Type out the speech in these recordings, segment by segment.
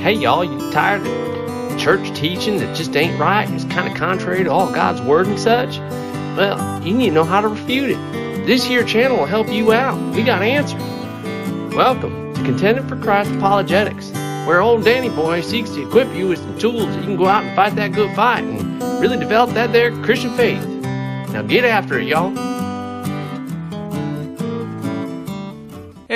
Hey, y'all, you tired of church teaching that just ain't right? It's kind of contrary to all God's word and such? Well, you need to know how to refute it. This here channel will help you out. We got answers. Welcome to Contending for Christ Apologetics, where old Danny Boy seeks to equip you with some tools that you can go out and fight that good fight and really develop that there Christian faith. Now get after it, y'all.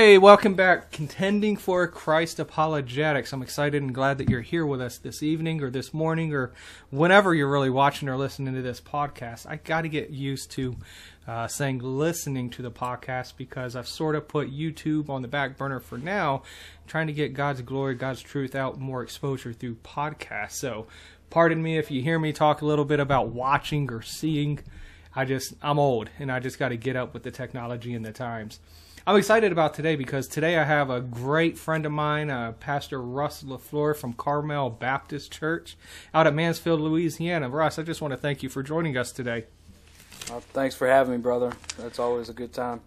Hey, welcome back. Contending for Christ Apologetics. I'm excited and glad that you're here with us this evening or this morning or whenever you're really watching or listening to this podcast. I got to get used to uh, saying listening to the podcast because I've sort of put YouTube on the back burner for now, trying to get God's glory, God's truth out, more exposure through podcasts. So, pardon me if you hear me talk a little bit about watching or seeing. I just, I'm old and I just got to get up with the technology and the times. I'm excited about today because today I have a great friend of mine, uh, Pastor Russ LaFleur from Carmel Baptist Church out at Mansfield, Louisiana. Russ, I just want to thank you for joining us today. Uh, thanks for having me, brother. That's always a good time.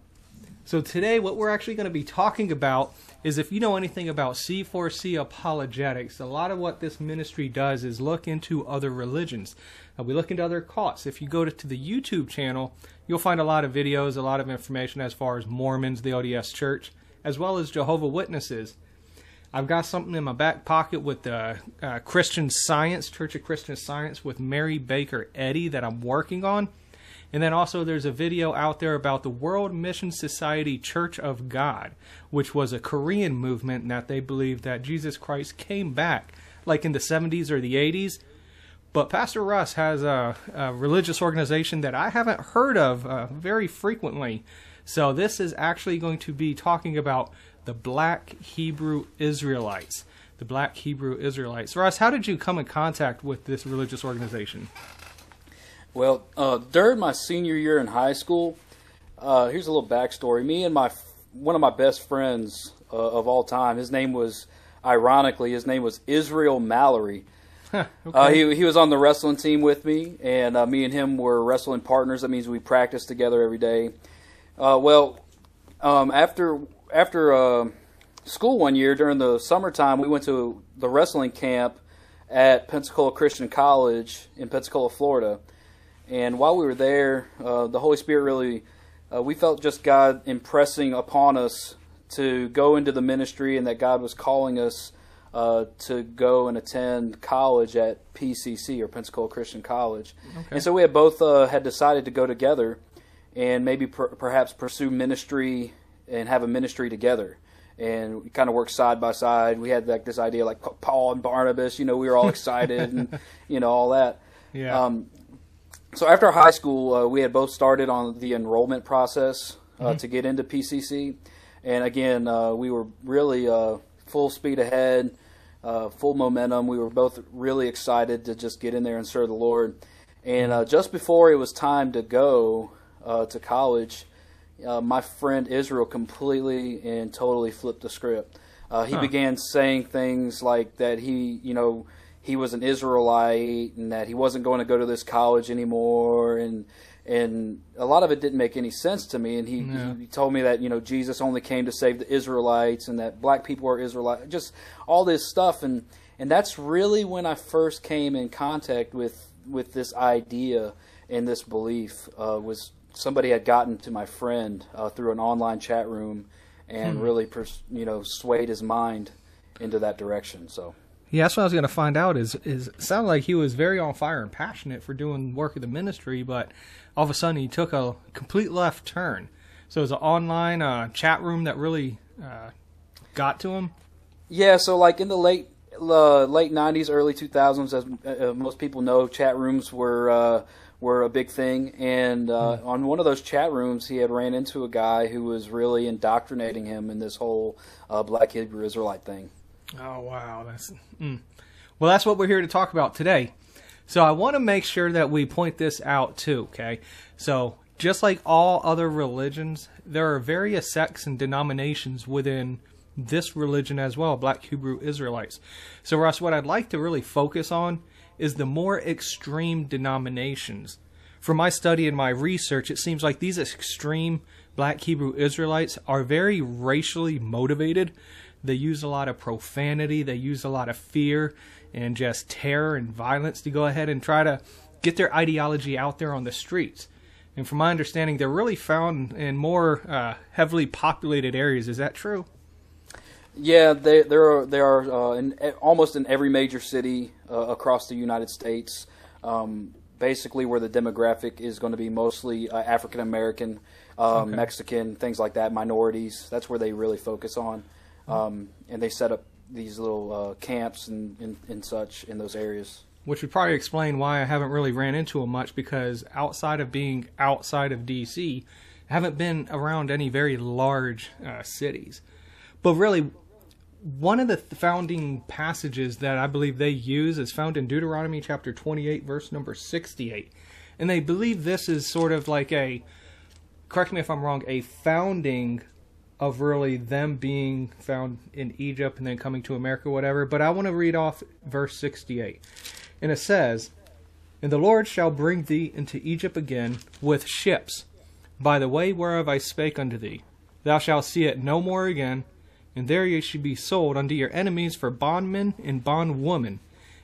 So, today, what we're actually going to be talking about is if you know anything about C4C apologetics, a lot of what this ministry does is look into other religions. Uh, we look into other cults. If you go to, to the YouTube channel, You'll find a lot of videos, a lot of information as far as Mormons, the LDS Church, as well as Jehovah Witnesses. I've got something in my back pocket with the uh, Christian Science, Church of Christian Science, with Mary Baker Eddy that I'm working on. And then also there's a video out there about the World Mission Society Church of God, which was a Korean movement that they believed that Jesus Christ came back, like in the 70s or the 80s, but Pastor Russ has a, a religious organization that I haven't heard of uh, very frequently. So this is actually going to be talking about the Black Hebrew Israelites. The Black Hebrew Israelites. Russ, how did you come in contact with this religious organization? Well, uh, during my senior year in high school, uh, here's a little backstory. Me and my one of my best friends uh, of all time, his name was, ironically, his name was Israel Mallory. okay. uh, he he was on the wrestling team with me, and uh, me and him were wrestling partners. That means we practiced together every day. Uh, well, um, after after uh, school one year during the summertime, we went to the wrestling camp at Pensacola Christian College in Pensacola, Florida. And while we were there, uh, the Holy Spirit really, uh, we felt just God impressing upon us to go into the ministry, and that God was calling us uh, to go and attend college at PCC or Pensacola Christian College. Okay. And so we had both uh, had decided to go together and maybe per- perhaps pursue ministry and have a ministry together. And we kind of worked side by side. We had like this idea, like Paul and Barnabas. You know, we were all excited and you know all that. Yeah. Um, so after high school, uh, we had both started on the enrollment process uh, Mm-hmm. to get into PCC, and again, uh, we were really uh, full speed ahead, uh, full momentum. We were both really excited to just get in there and serve the Lord. And uh, just before it was time to go uh, to college, uh, my friend Israel completely and totally flipped the script. Uh, he Huh. began saying things like that he, you know, he was an Israelite and that he wasn't going to go to this college anymore, and and a lot of it didn't make any sense to me. And he, Yeah. he told me that you know Jesus only came to save the Israelites and that black people are Israelites, just all this stuff, and and that's really when I first came in contact with with this idea and this belief uh, was somebody had gotten to my friend uh, through an online chat room and really pers- you know swayed his mind into that direction. So. Yeah, that's what I was going to find out. Is is it sounded like he was very on fire and passionate for doing work of the ministry, but all of a sudden he took a complete left turn. So it was an online uh, chat room that really uh, got to him. Yeah, so like in the late uh, late '90s, early 2000s, as uh, most people know, chat rooms were uh, were a big thing. And uh, on one of those chat rooms, he had ran into a guy who was really indoctrinating him in this whole uh, Black Hebrew Israelite thing. Oh wow, that's mm. well. That's what we're here to talk about today. So I want to make sure that we point this out too. Okay, so just like all other religions, there are various sects and denominations within this religion as well, Black Hebrew Israelites. So Russ, what I'd like to really focus on is the more extreme denominations. From my study and my research, it seems like these extreme Black Hebrew Israelites are very racially motivated they use a lot of profanity, they use a lot of fear and just terror and violence to go ahead and try to get their ideology out there on the streets. And from my understanding, they're really found in more uh, heavily populated areas. Is that true? Yeah, they there are they are uh, in almost in every major city uh, across the United States. Um, basically, where the demographic is going to be mostly uh, African American, um, okay. Mexican, things like that, minorities. That's where they really focus on, um, and they set up these little uh, camps and, and, and such in those areas which would probably explain why I haven't really ran into them much because outside of being outside of DC, I haven't been around any very large uh, cities. But really, one of the founding passages that I believe they use is found in Deuteronomy chapter 28, verse number 68. And they believe this is sort of like a, correct me if I'm wrong, a founding of really them being found in Egypt and then coming to America, whatever. But I want to read off verse 68. And it says, And the Lord shall bring thee into Egypt again with ships, by the way whereof I spake unto thee. Thou shalt see it no more again, and there ye shall be sold unto your enemies for bondmen and bondwomen,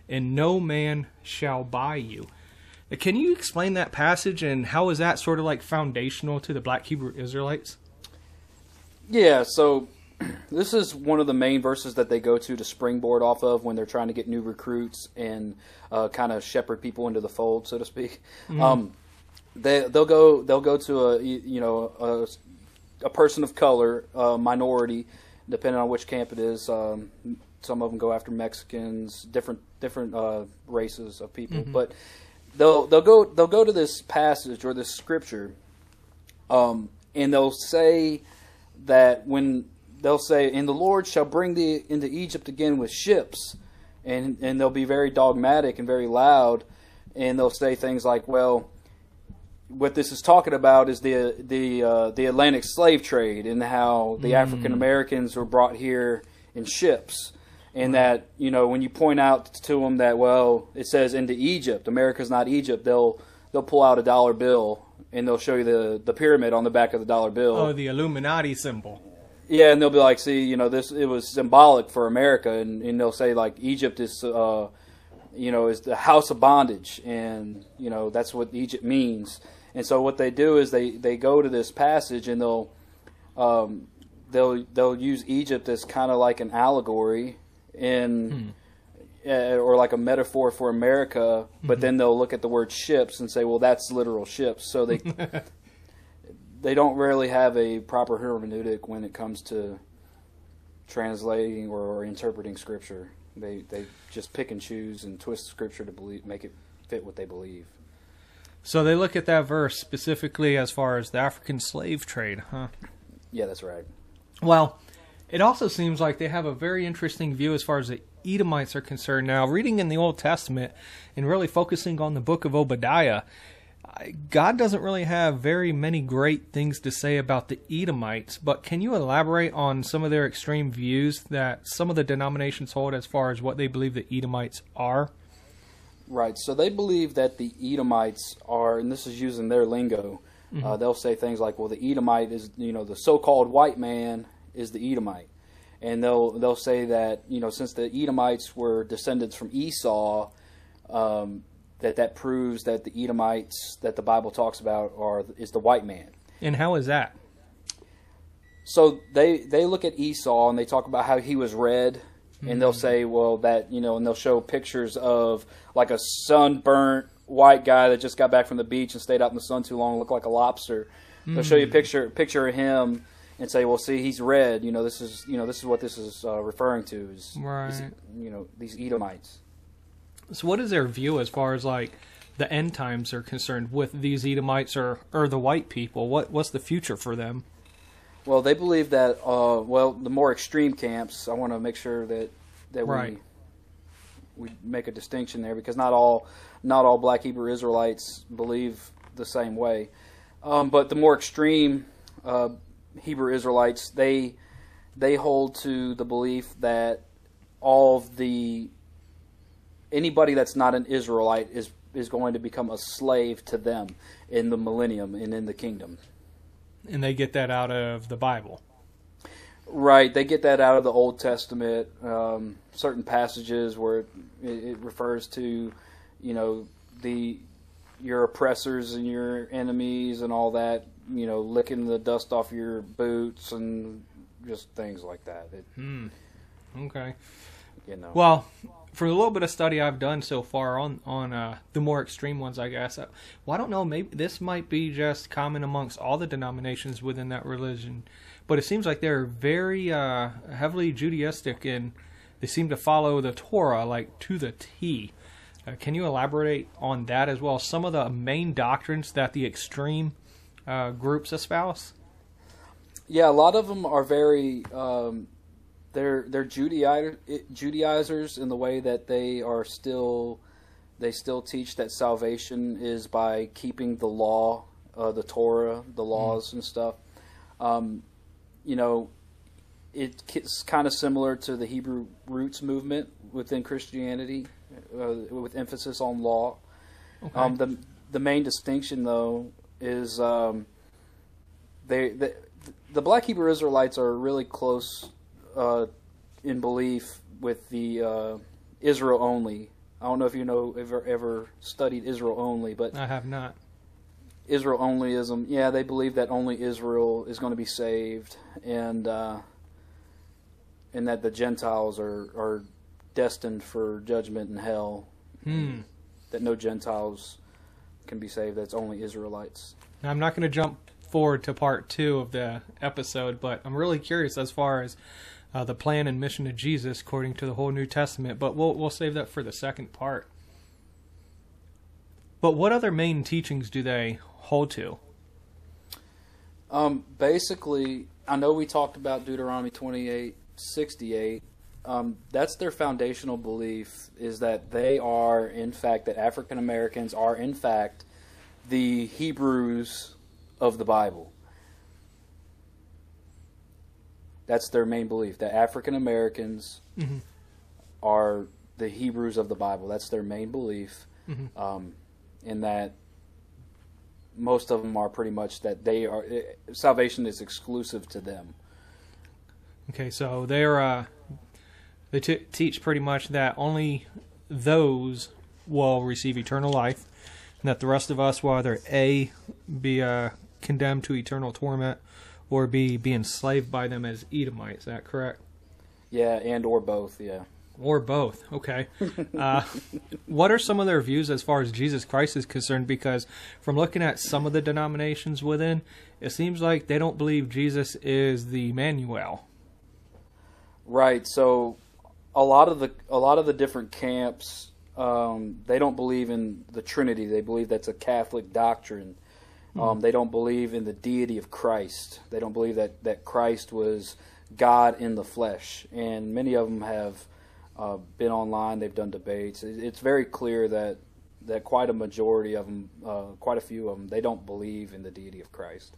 and no man shall buy you. Can you explain that passage and how is that sort of like foundational to the black Hebrew Israelites? Yeah, so this is one of the main verses that they go to to springboard off of when they're trying to get new recruits and uh, kind of shepherd people into the fold, so to speak. Mm-hmm. Um, they they'll go they'll go to a you know a, a person of color, a minority, depending on which camp it is. Um, some of them go after Mexicans, different different uh, races of people, mm-hmm. but they'll they'll go they'll go to this passage or this scripture, um, and they'll say that when they'll say, "And the Lord shall bring thee into Egypt again with ships," and and they'll be very dogmatic and very loud, and they'll say things like, "Well." What this is talking about is the the uh, the Atlantic slave trade and how the mm. African Americans were brought here in ships, and that you know when you point out to them that well it says into Egypt, America's not Egypt, they'll they'll pull out a dollar bill and they'll show you the the pyramid on the back of the dollar bill. Oh, the Illuminati symbol. Yeah, and they'll be like, see, you know, this it was symbolic for America, and, and they'll say like Egypt is, uh, you know, is the house of bondage, and you know that's what Egypt means. And so what they do is they they go to this passage and they'll um, they'll they'll use Egypt as kind of like an allegory in. Uh, or like a metaphor for America, but mm-hmm. then they'll look at the word ships and say, "Well, that's literal ships." So they they don't really have a proper hermeneutic when it comes to translating or, or, interpreting scripture. They they just pick and choose and twist scripture to believe make it fit what they believe. So they look at that verse specifically as far as the African slave trade, huh? Yeah, that's right. Well, it also seems like they have a very interesting view as far as the Edomites are concerned. Now, reading in the Old Testament and really focusing on the book of Obadiah, God doesn't really have very many great things to say about the Edomites, but can you elaborate on some of their extreme views that some of the denominations hold as far as what they believe the Edomites are? Right. So they believe that the Edomites are, and this is using their lingo. Mm-hmm. Uh, they'll say things like, "Well, the Edomite is, you know, the so-called white man is the Edomite," and they'll they'll say that, you know, since the Edomites were descendants from Esau, um, that that proves that the Edomites that the Bible talks about are is the white man. And how is that? So they they look at Esau and they talk about how he was red, mm-hmm. and they'll mm-hmm. say, well, that you know, and they'll show pictures of like a sunburnt white guy that just got back from the beach and stayed out in the sun too long, looked like a lobster. Mm-hmm. They'll show you a mm. picture picture of him and say, well, see, he's red. You know, this is you know this is what this is uh, referring to is, right. Is, you know these Edomites. So, what is their view as far as like the end times are concerned with these Edomites or or the white people? What what's the future for them? Well, they believe that. Uh, well, the more extreme camps. I want to make sure that that right. we we make a distinction there because not all not all Black Hebrew Israelites believe the same way. Um, but the more extreme uh, Hebrew Israelites, they they hold to the belief that all of the anybody that's not an Israelite is is going to become a slave to them in the millennium and in the kingdom. And they get that out of the Bible. Right, they get that out of the Old Testament. Um, certain passages where it, it refers to, you know, the your oppressors and your enemies and all that. You know, licking the dust off your boots and just things like that. It, Hmm. Okay. you know. Well, for a little bit of study I've done so far on on uh, the more extreme ones, I guess. Uh, well, I don't know. Maybe this might be just common amongst all the denominations within that religion, but it seems like they're very uh, heavily Judaistic and they seem to follow the Torah like to the T. Uh, can you elaborate on that as well? Some of the main doctrines that the extreme uh, groups espouse. Yeah, a lot of them are very um, they're they're Judaizer, Judaizers in the way that they are still they still teach that salvation is by keeping the law, uh, the Torah, the laws and stuff. Um, you know, it's kind of similar to the Hebrew roots movement within Christianity, uh, with emphasis on law. Okay. Um, the the main distinction though is um, they the, the Black Hebrew Israelites are really close uh, in belief with the uh, Israel only. I don't know if you know ever ever studied Israel only, but I have not. Israel onlyism. Yeah, they believe that only Israel is going to be saved, and uh, and that the Gentiles are are destined for judgment in hell. Hmm. That no Gentiles can be saved. That's only Israelites. Now, I'm not going to jump forward to part two of the episode, but I'm really curious as far as uh, the plan and mission of Jesus according to the whole New Testament. But we'll we'll save that for the second part. But what other main teachings do they hold to? Um, basically, I know we talked about Deuteronomy twenty eight sixty eight. Um, that's their foundational belief is that they are, in fact, that African Americans are, in fact, the Hebrews of the Bible. That's their main belief that African Americans Mhm. are the Hebrews of the Bible. That's their main belief, Mhm. um, in that most of them are pretty much that they are eh, salvation is exclusive to them. Okay, so they're uh, they t- teach pretty much that only those will receive eternal life, and that the rest of us will either a be uh, condemned to eternal torment, or b be enslaved by them as Edomites. Is that correct? Yeah, and or both. Yeah. Or both. Okay. Uh, what are some of their views as far as Jesus Christ is concerned? Because from looking at some of the denominations within, it seems like they don't believe Jesus is the Emmanuel. Right. So a lot of the a lot of the different camps um, they don't believe in the Trinity. They believe that's a Catholic doctrine. Um, they don't believe in the deity of Christ. They don't believe that that Christ was God in the flesh. And many of them have uh, been online. They've done debates. It- It's very clear that that quite a majority of them, uh, quite a few of them, they don't believe in the deity of Christ.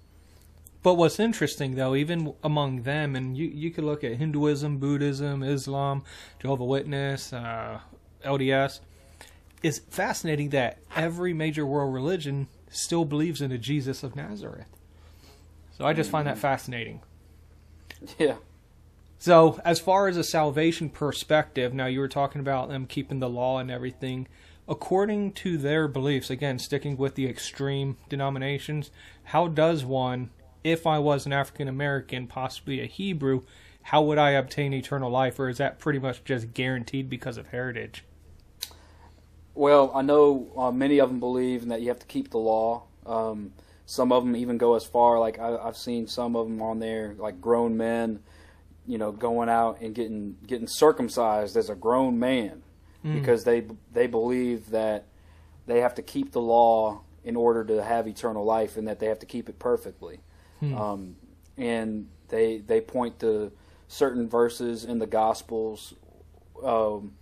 But what's interesting, though, even among them, and you you could look at Hinduism, Buddhism, Islam, Jehovah Witness, uh, LDS, it's fascinating that every major world religion still believes in a Jesus of Nazareth. So I just find that fascinating. Yeah. So, as far as a salvation perspective, now you were talking about them keeping the law and everything. According to their beliefs, again, sticking with the extreme denominations, how does one, if I was an African American, possibly a Hebrew, how would I obtain eternal life? Or is that pretty much just guaranteed because of heritage? Well, I know uh, many of them believe that you have to keep the law. Um, some of them even go as far, like I, I've seen some of them on there, like grown men, you know, going out and getting getting circumcised as a grown man because they they believe that they have to keep the law in order to have eternal life, and that they have to keep it perfectly. Um, and they they point to certain verses in the Gospels um,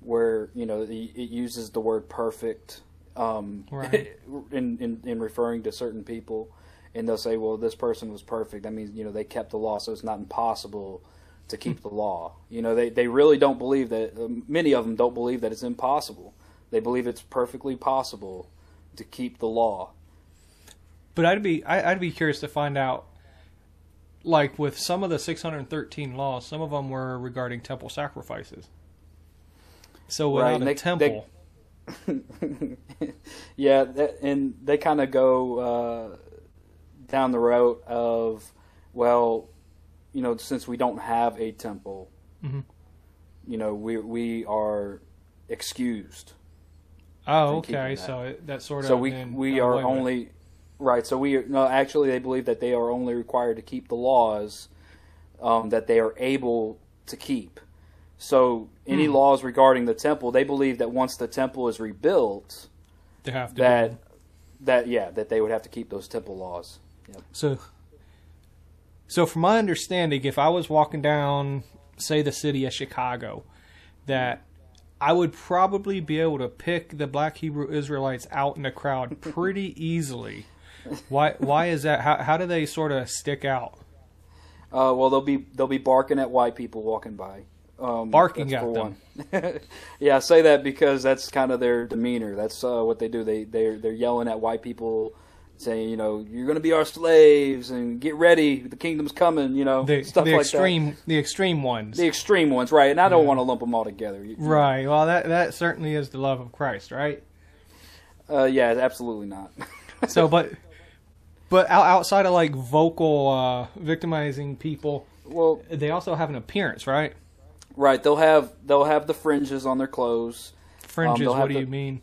where you know the- it uses the word perfect um, Right. in, in in referring to certain people, and they'll say, "Well, this person was perfect." That means you know they kept the law, so it's not impossible to keep the law. You know, they they really don't believe that. Uh, many of them don't believe that it's impossible. They believe it's perfectly possible to keep the law. But I'd be I, I'd be curious to find out, like with some of the 613 laws, some of them were regarding temple sacrifices. So without Right, a they- temple, yeah, that, and they kind of go uh, down the road of, well, you know, since we don't have a temple, Mhm. you know, we we are excused. oh, okay, that. so that sort of So we we are only right. So we are, no, actually they believe that they are only required to keep the laws um, that they are able to keep. So any Hmm. laws regarding the temple, they believe that once the temple is rebuilt, They have to that that yeah that they would have to keep those temple laws. Yep. So, so from my understanding, if I was walking down, say, the city of Chicago, that I would probably be able to pick the Black Hebrew Israelites out in the crowd pretty easily. Why? Why is that? How, how do they sort of stick out? Uh, well, they'll be they'll be barking at white people walking by. Um, Barking at them. yeah, I say that because that's kind of their demeanor. That's uh, what they do. They they they're yelling at white people, saying, you know, you're going to be our slaves and get ready, the kingdom's coming. You know, The, stuff the like extreme, the extreme ones. The extreme ones, right? And I don't want to lump them all together. You- right. Well, that that certainly is the love of Christ, right? Uh, yeah, absolutely not. So, but but outside of like vocal uh, victimizing people, well, they also have an appearance, right? right. They'll have they'll have the fringes on their clothes. Fringes. they'll what do the- you mean?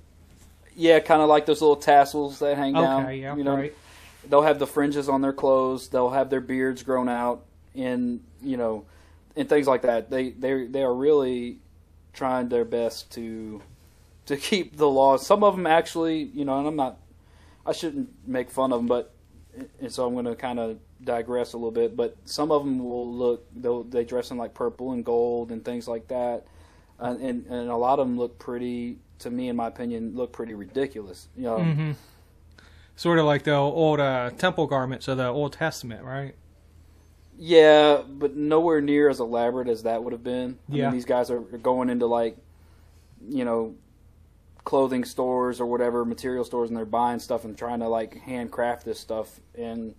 Yeah, kind of like those little tassels that hang down. Okay. Yeah. you know, right. they'll have the fringes on their clothes. They'll have their beards grown out, and you know, and things like that. They they they are really trying their best to to keep the laws. Some of them actually, you know, and I'm not, I shouldn't make fun of them, but and so I'm going to kind of digress a little bit. But some of them will look they'll they dress in like purple and gold and things like that, uh, and and a lot of them look pretty. To me, in my opinion, look pretty ridiculous. You know, hmm Sort of like the old uh, temple garments of the Old Testament, right? Yeah, but nowhere near as elaborate as that would have been. I Yeah. mean, these guys are going into like, you know, clothing stores or whatever material stores, and they're buying stuff and trying to like handcraft this stuff. And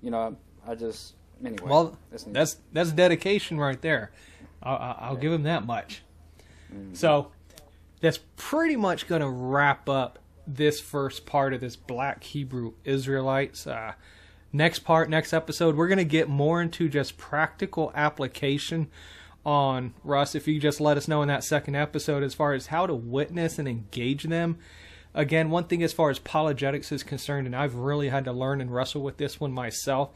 you know, I just anyway. Well, that's, that's that's dedication right there. I'll, I'll I'll give him that much. So that's pretty much going to wrap up this first part of this Black Hebrew Israelites. Uh, next part, next episode, we're going to get more into just practical application on Russ. If you just let us know in that second episode as far as how to witness and engage them. Again, one thing as far as apologetics is concerned, and I've really had to learn and wrestle with this one myself,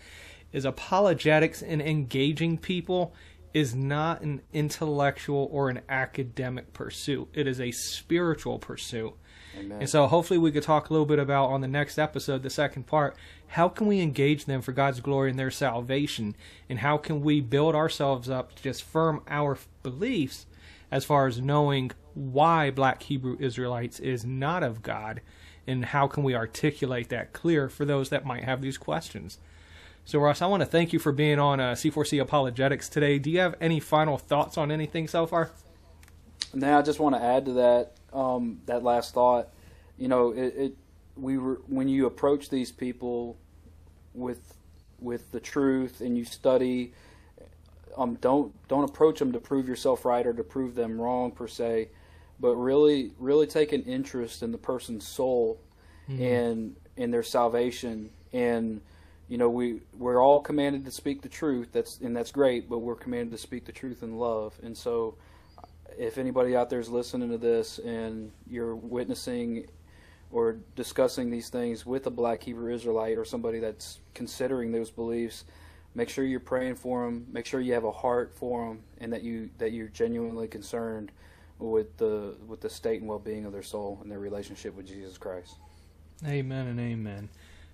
is apologetics and engaging people is not an intellectual or an academic pursuit. It is a spiritual pursuit. Amen. And so hopefully we could talk a little bit about on the next episode, the second part, how can we engage them for God's glory and their salvation? And how can we build ourselves up to just firm our beliefs as far as knowing why black Hebrew Israelites is not of God? And how can we articulate that clear for those that might have these questions? So, Ross, I want to thank you for being on uh, C4C Apologetics today. Do you have any final thoughts on anything so far? Now, I just want to add to that um, that last thought. You know, it, it we were when you approach these people with with the truth and you study. Um, don't don't approach them to prove yourself right or to prove them wrong per se, but really really take an interest in the person's soul and in their salvation and you know we we're all commanded to speak the truth that's and that's great but we're commanded to speak the truth in love and so if anybody out there is listening to this and you're witnessing or discussing these things with a black Hebrew Israelite or somebody that's considering those beliefs, make sure you're praying for them. Make sure you have a heart for them, and that you that you're genuinely concerned with the with the state and well-being of their soul and their relationship with Jesus Christ. Amen and amen.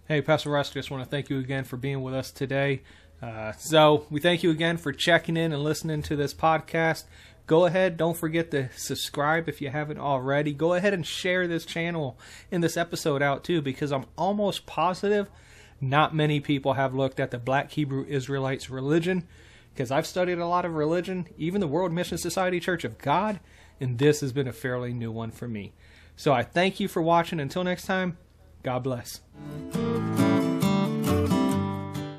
Hey, Pastor Russ, just want to thank you again for being with us today. Uh, so, we thank you again for checking in and listening to this podcast. Go ahead, don't forget to subscribe if you haven't already. Go ahead and share this channel and this episode out too, because I'm almost positive not many people have looked at the Black Hebrew Israelites religion. Because I've studied a lot of religion, even the World Mission Society Church of God, and this has been a fairly new one for me. So I thank you for watching. Until next time, God bless.